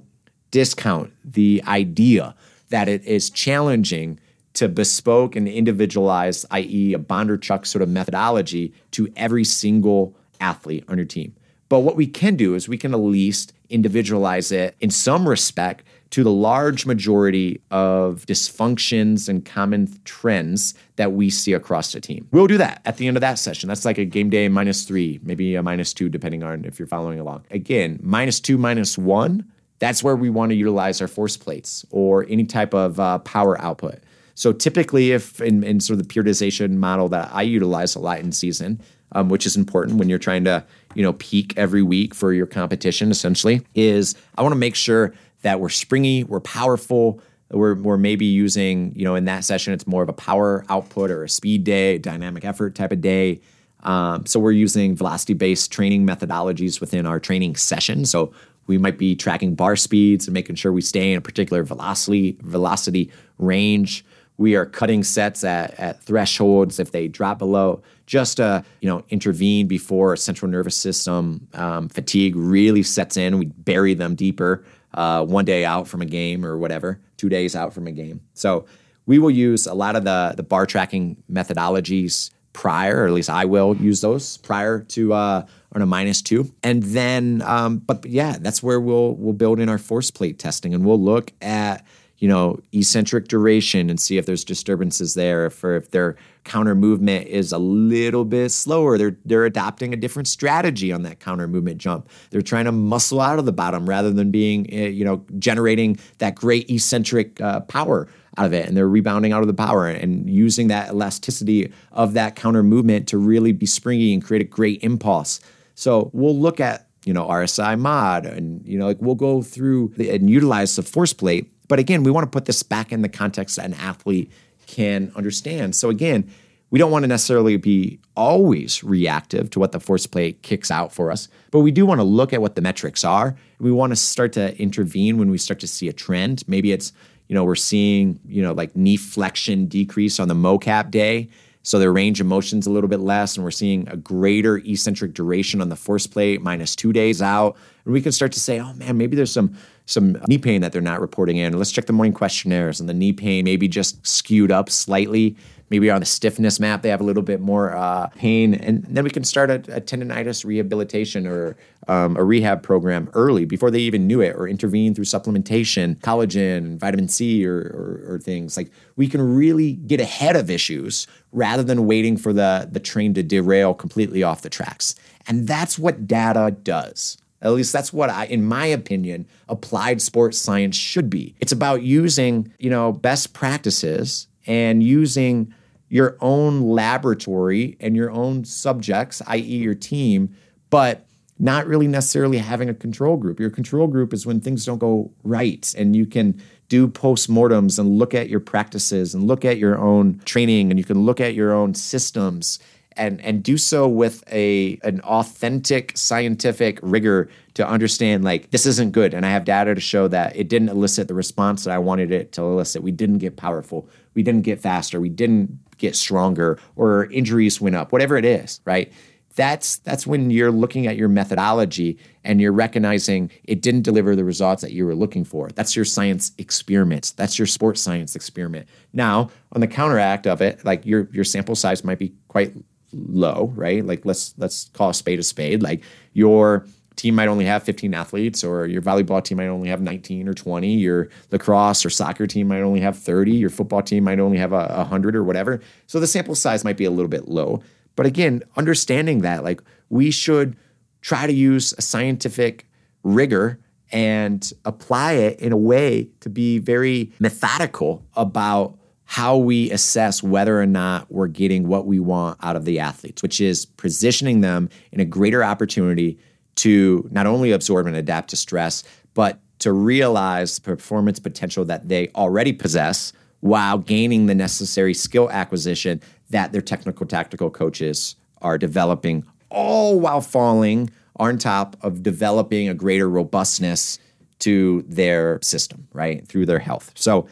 discount the idea that it is challenging to bespoke and individualize, i.e., a Bondarchuk sort of methodology to every single athlete on your team. But what we can do is we can at least individualize it in some respect to the large majority of dysfunctions and common trends that we see across the team. We'll do that at the end of that session. That's like a game day minus three, maybe a minus two, depending on if you're following along. Again, minus two, minus one, that's where we want to utilize our force plates or any type of uh, power output. So typically, if in, in, sort of the periodization model that I utilize a lot in season, um, which is important when you're trying to you know peak every week for your competition, essentially, is I want to make sure that we're springy, we're powerful. We're, we're maybe using, you know, in that session, it's more of a power output or a speed day, dynamic effort type of day. Um, so we're using velocity based training methodologies within our training session. So we might be tracking bar speeds and making sure we stay in a particular velocity velocity range we are cutting sets at, at thresholds. If they drop below just to you know intervene before central nervous system um, fatigue really sets in. We bury them deeper uh, one day out from a game or whatever two days out from a game. So we will use a lot of the the bar tracking methodologies prior or at least i will use those prior to uh, on a minus two. And then um, but yeah that's where we'll we'll build in our force plate testing and we'll look at you know, eccentric duration and see if there's disturbances there. If, if their counter movement is a little bit slower, they're they're adopting a different strategy on that counter movement jump. They're trying to muscle out of the bottom rather than being, eh, you know, generating that great eccentric uh, power out of it, and they're rebounding out of the power and using that elasticity of that counter movement to really be springy and create a great impulse. So we'll look at you know RSI mod and you know like we'll go through the, and utilize the force plate but again, we want to put this back in the context that an athlete can understand. So again, we don't want to necessarily be always reactive to what the force plate kicks out for us, but we do want to look at what the metrics are. We want to start to intervene when we start to see a trend. Maybe it's, you know, we're seeing, you know, like knee flexion decrease on the mocap day. So their range of motion's a little bit less, and we're seeing a greater eccentric duration on the force plate minus two days out. And we can start to say, oh man, maybe there's some some knee pain that they're not reporting in. Let's check the morning questionnaires and the knee pain maybe just skewed up slightly. Maybe on the stiffness map, they have a little bit more uh, pain. And then we can start a, a tendonitis rehabilitation or um, a rehab program early before they even knew it or intervene through supplementation, collagen, vitamin C, or, or, or things. Like we can really get ahead of issues rather than waiting for the, the train to derail completely off the tracks. And that's what data does. At least that's what I, in my opinion, applied sports science should be. It's about using, you know, best practices and using your own laboratory and your own subjects, i.e., your team, but not really necessarily having a control group. Your control group is when things don't go right and you can do postmortems and look at your practices and look at your own training and you can look at your own systems and and do so with a an authentic scientific rigor to understand like this isn't good. And i have data to show that it didn't elicit the response that i wanted it to elicit. We didn't get powerful. We didn't get faster. We didn't get stronger or injuries went up whatever it is right that's that's when you're looking at your methodology and you're recognizing it didn't deliver the results that you were looking for. That's your science experiment. That's your sports science experiment. Now, on the counteract of it, like your your sample size might be quite low, right? Like let's let's call a spade a spade. Like your team might only have 15 athletes, or your volleyball team might only have 19 or 20. Your lacrosse or soccer team might only have 30. Your football team might only have a, 100 or whatever. So the sample size might be a little bit low. But again, understanding that, like, we should try to use a scientific rigor and apply it in a way to be very methodical about how we assess whether or not we're getting what we want out of the athletes, which is positioning them in a greater opportunity to not only absorb and adapt to stress, but to realize the performance potential that they already possess while gaining the necessary skill acquisition that their technical tactical coaches are developing, all while falling on top of developing a greater robustness to their system, right? Through their health. So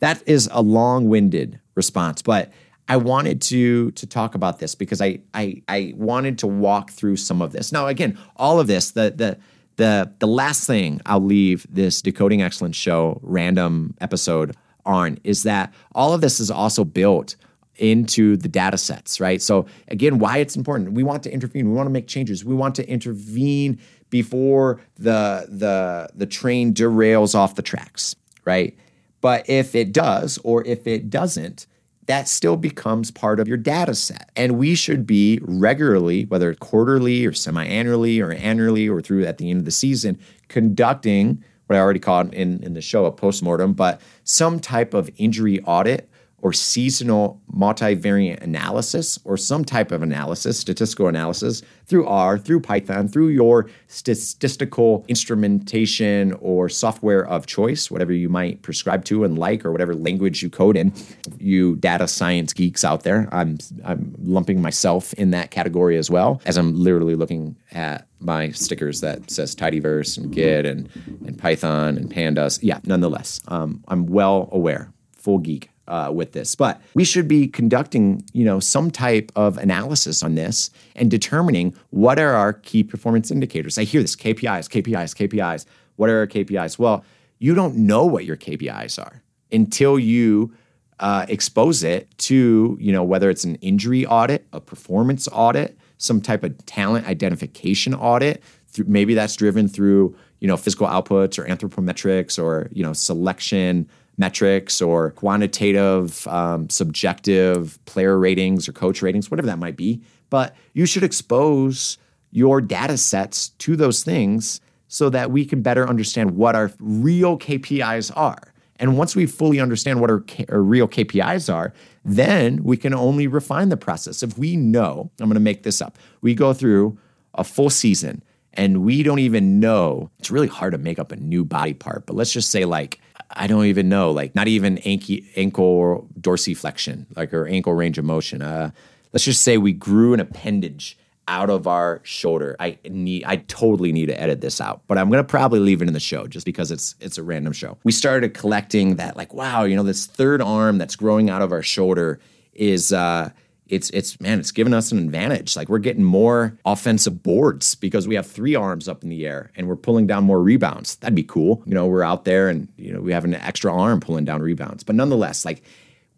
that is a long-winded response, but I wanted to to talk about this because I I I wanted to walk through some of this. Now again, all of this, the the the the last thing I'll leave this decoding excellence show random episode on is that all of this is also built into the data sets, right? So again, why it's important. We want to intervene. We want to make changes. We want to intervene before the the the train derails off the tracks, right? But if it does or if it doesn't, that still becomes part of your data set. And we should be regularly, whether quarterly or semi-annually or annually or through at the end of the season, conducting what I already called in, in the show a postmortem, but some type of injury audit or seasonal multivariate analysis or some type of analysis, statistical analysis through R, through Python, through your statistical instrumentation or software of choice, whatever you might prescribe to and like, or whatever language you code in. You data science geeks out there, I'm, I'm lumping myself in that category as well, as I'm literally looking at my stickers that says tidyverse and git and, and python and pandas yeah nonetheless um, i'm well aware full geek uh, with this. But we should be conducting, you know, some type of analysis on this and determining what are our key performance indicators. I hear this KPIs, KPIs, KPIs. What are our KPIs? Well, you don't know what your KPIs are until you uh, expose it to, you know, whether it's an injury audit, a performance audit, some type of talent identification audit. Maybe that's driven through, you know, physical outputs or anthropometrics or, you know, selection metrics or quantitative, um, subjective player ratings or coach ratings, whatever that might be. But you should expose your data sets to those things so that we can better understand what our real KPIs are. And once we fully understand what our, K- our, real KPIs are, then we can only refine the process. If we know, I'm going to make this up, we go through a full season and we don't even know, it's really hard to make up a new body part, but let's just say like I don't even know, like not even ankle, ankle dorsiflexion, like or ankle range of motion. Uh, let's just say we grew an appendage out of our shoulder. I need I totally need to edit this out, but I'm gonna probably leave it in the show just because it's it's a random show. We started collecting that, like, wow, you know, this third arm that's growing out of our shoulder is uh it's it's man, it's given us an advantage. Like we're getting more offensive boards because we have three arms up in the air and we're pulling down more rebounds. That'd be cool. You know, we're out there and you know we have an extra arm pulling down rebounds. But nonetheless, like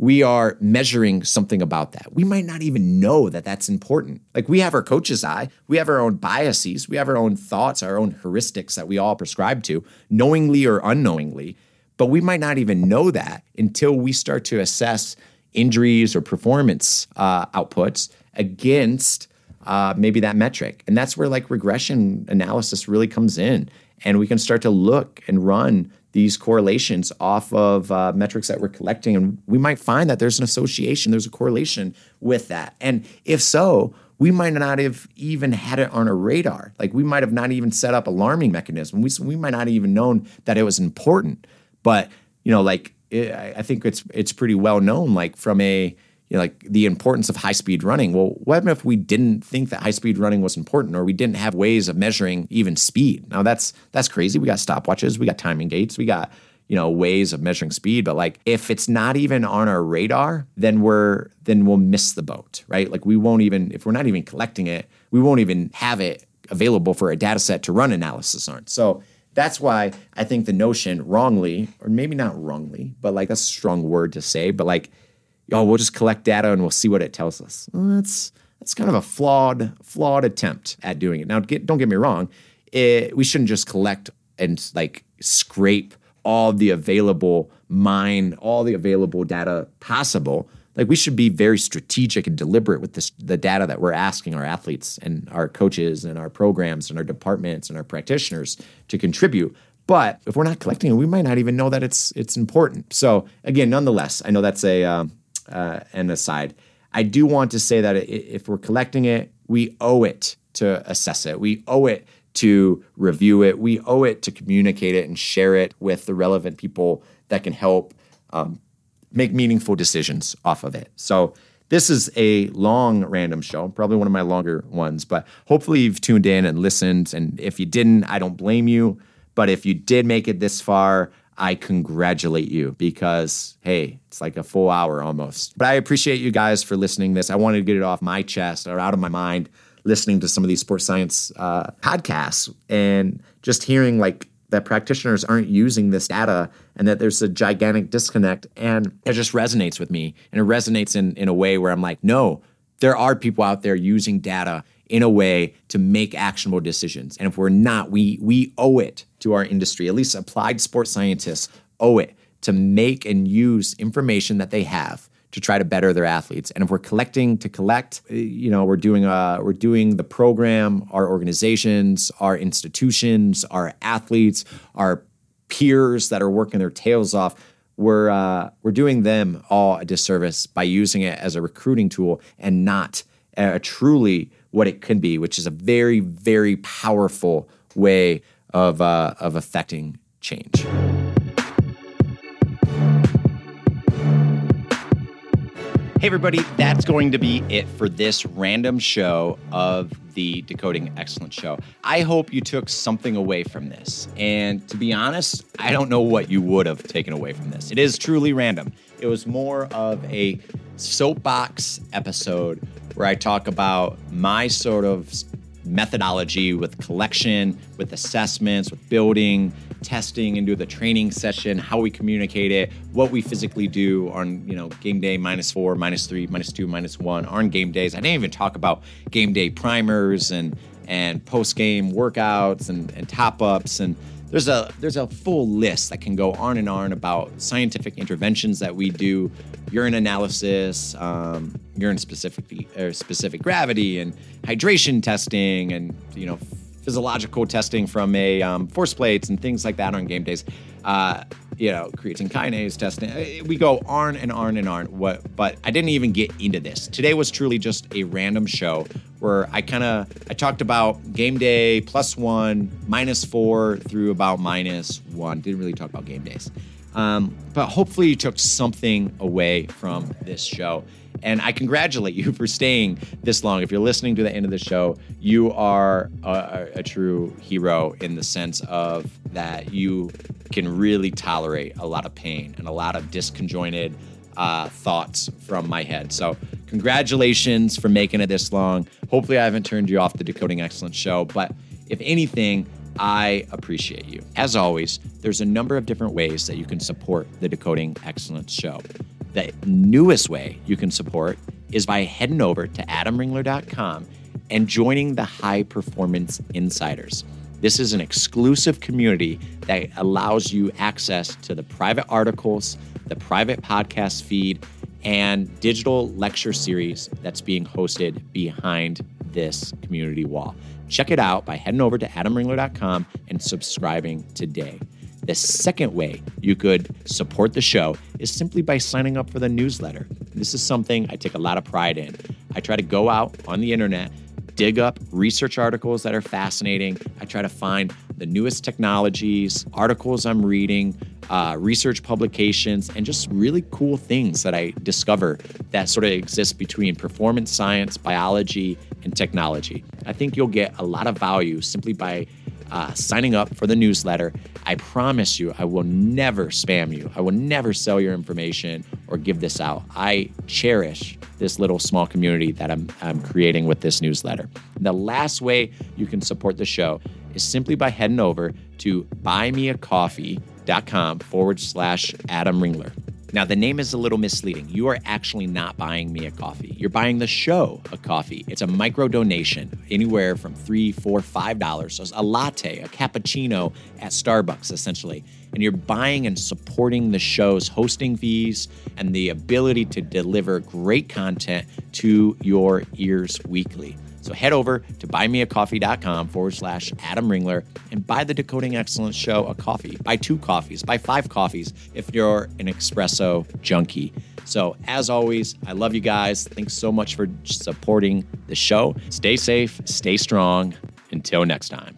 we are measuring something about that. We might not even know that that's important. Like we have our coach's eye, we have our own biases, we have our own thoughts, our own heuristics that we all prescribe to, knowingly or unknowingly. But we might not even know that until we start to assess injuries or performance uh, outputs against uh, maybe that metric. And that's where like regression analysis really comes in. And we can start to look and run these correlations off of uh, metrics that we're collecting. And we might find that there's an association, there's a correlation with that. And if so, we might not have even had it on a radar. Like we might have not even set up alarming mechanism. We, we might not even known that it was important. But, you know, like it, I think it's it's pretty well known, like from a you know, like the importance of high speed running. Well, what if we didn't think that high speed running was important, or we didn't have ways of measuring even speed? Now that's that's crazy. We got stopwatches, we got timing gates, we got you know ways of measuring speed. But like if it's not even on our radar, then we're then we'll miss the boat, right? Like we won't even if we're not even collecting it, we won't even have it available for a data set to run analysis on. So that's why I think the notion wrongly, or maybe not wrongly, but like that's a strong word to say, but like, oh, we'll just collect data and we'll see what it tells us. Well, that's that's kind of a flawed flawed attempt at doing it. Now, get, don't get me wrong. it, we shouldn't just collect and like scrape all the available mine, all the available data possible. Like we should be very strategic and deliberate with this, the data that we're asking our athletes and our coaches and our programs and our departments and our practitioners to contribute. But if we're not collecting it, we might not even know that it's it's important. So again, nonetheless, I know that's a um, uh, an aside. I do want to say that if we're collecting it, we owe it to assess it. We owe it to review it. We owe it to communicate it and share it with the relevant people that can help um, make meaningful decisions off of it. So this is a long random show, probably one of my longer ones, but hopefully you've tuned in and listened. And if you didn't, I don't blame you. But if you did make it this far, I congratulate you because, hey, it's like a full hour almost. But I appreciate you guys for listening this. I wanted to get it off my chest or out of my mind listening to some of these sports science uh, podcasts and just hearing like that practitioners aren't using this data and that there's a gigantic disconnect. And it just resonates with me. And it resonates in, in a way where I'm like, no, there are people out there using data in a way to make actionable decisions. And if we're not, we we owe it to our industry, at least applied sports scientists owe it to make and use information that they have to try to better their athletes. And if we're collecting to collect, eh, you know, we're doing uh, we're doing the program, our organizations, our institutions, our athletes, our peers that are working their tails off. We're uh, we're doing them all a disservice by using it as a recruiting tool and not uh, truly what it can be, which is a very very powerful way of uh, of affecting change. Hey, everybody, that's going to be it for this random show of the Decoding Excellence Show. I hope you took something away from this. And to be honest, I don't know what you would have taken away from this. It is truly random. It was more of a soapbox episode where I talk about my sort of methodology with collection, with assessments, with building, testing and do the training session, how we communicate it, what we physically do on, you know, game day minus four, minus three, minus two, minus one, on game days. I didn't even talk about game day primers and and post game workouts and, and top ups and there's a there's a full list that can go on and on about scientific interventions that we do, urine analysis, um, urine specific specific gravity, and hydration testing, and you know physiological testing from a um, force plates and things like that on game days. Uh, you know, creatine kinase testing. Uh, we go on and on and on. What? But I didn't even get into this. Today was truly just a random show where I kind of I talked about game day plus one, minus four through about minus one. Didn't really talk about game days. Um, but hopefully you took something away from this show. And I congratulate you [laughs] for staying this long. If you're listening to the end of the show, you are a, a, true hero in the sense of that you can really tolerate a lot of pain and a lot of disconjointed uh, thoughts from my head. So, congratulations for making it this long. Hopefully, I haven't turned you off the Decoding Excellence show, but if anything, I appreciate you. As always, there's a number of different ways that you can support the Decoding Excellence show. The newest way you can support is by heading over to adamringler.com and joining the High Performance Insiders. This is an exclusive community that allows you access to the private articles, the private podcast feed, and digital lecture series that's being hosted behind this community wall. Check it out by heading over to adamringler.com and subscribing today. The second way you could support the show is simply by signing up for the newsletter. This is something I take a lot of pride in. I try to go out on the internet, dig up research articles that are fascinating. I try to find the newest technologies, articles I'm reading, uh, research publications, and just really cool things that I discover that sort of exist between performance science, biology, and technology. I think you'll get a lot of value simply by uh, signing up for the newsletter. I promise you, I will never spam you. I will never sell your information or give this out. I cherish this little small community that I'm, I'm creating with this newsletter. the last way you can support the show is simply by heading over to buymeacoffee.com forward slash Adam Ringler. Now, the name is a little misleading. You are actually not buying me a coffee. You're buying the show a coffee. It's a micro donation, anywhere from three, four, five dollars. So a latte, a cappuccino at Starbucks, essentially. And you're buying and supporting the show's hosting fees and the ability to deliver great content to your ears weekly. So head over to buymeacoffee.com forward slash Adam Ringler and buy the Decoding Excellence Show a coffee. Buy two coffees, buy five coffees if you're an espresso junkie. So, as always, I love you guys. Thanks so much for supporting the show. Stay safe, stay strong. Until next time.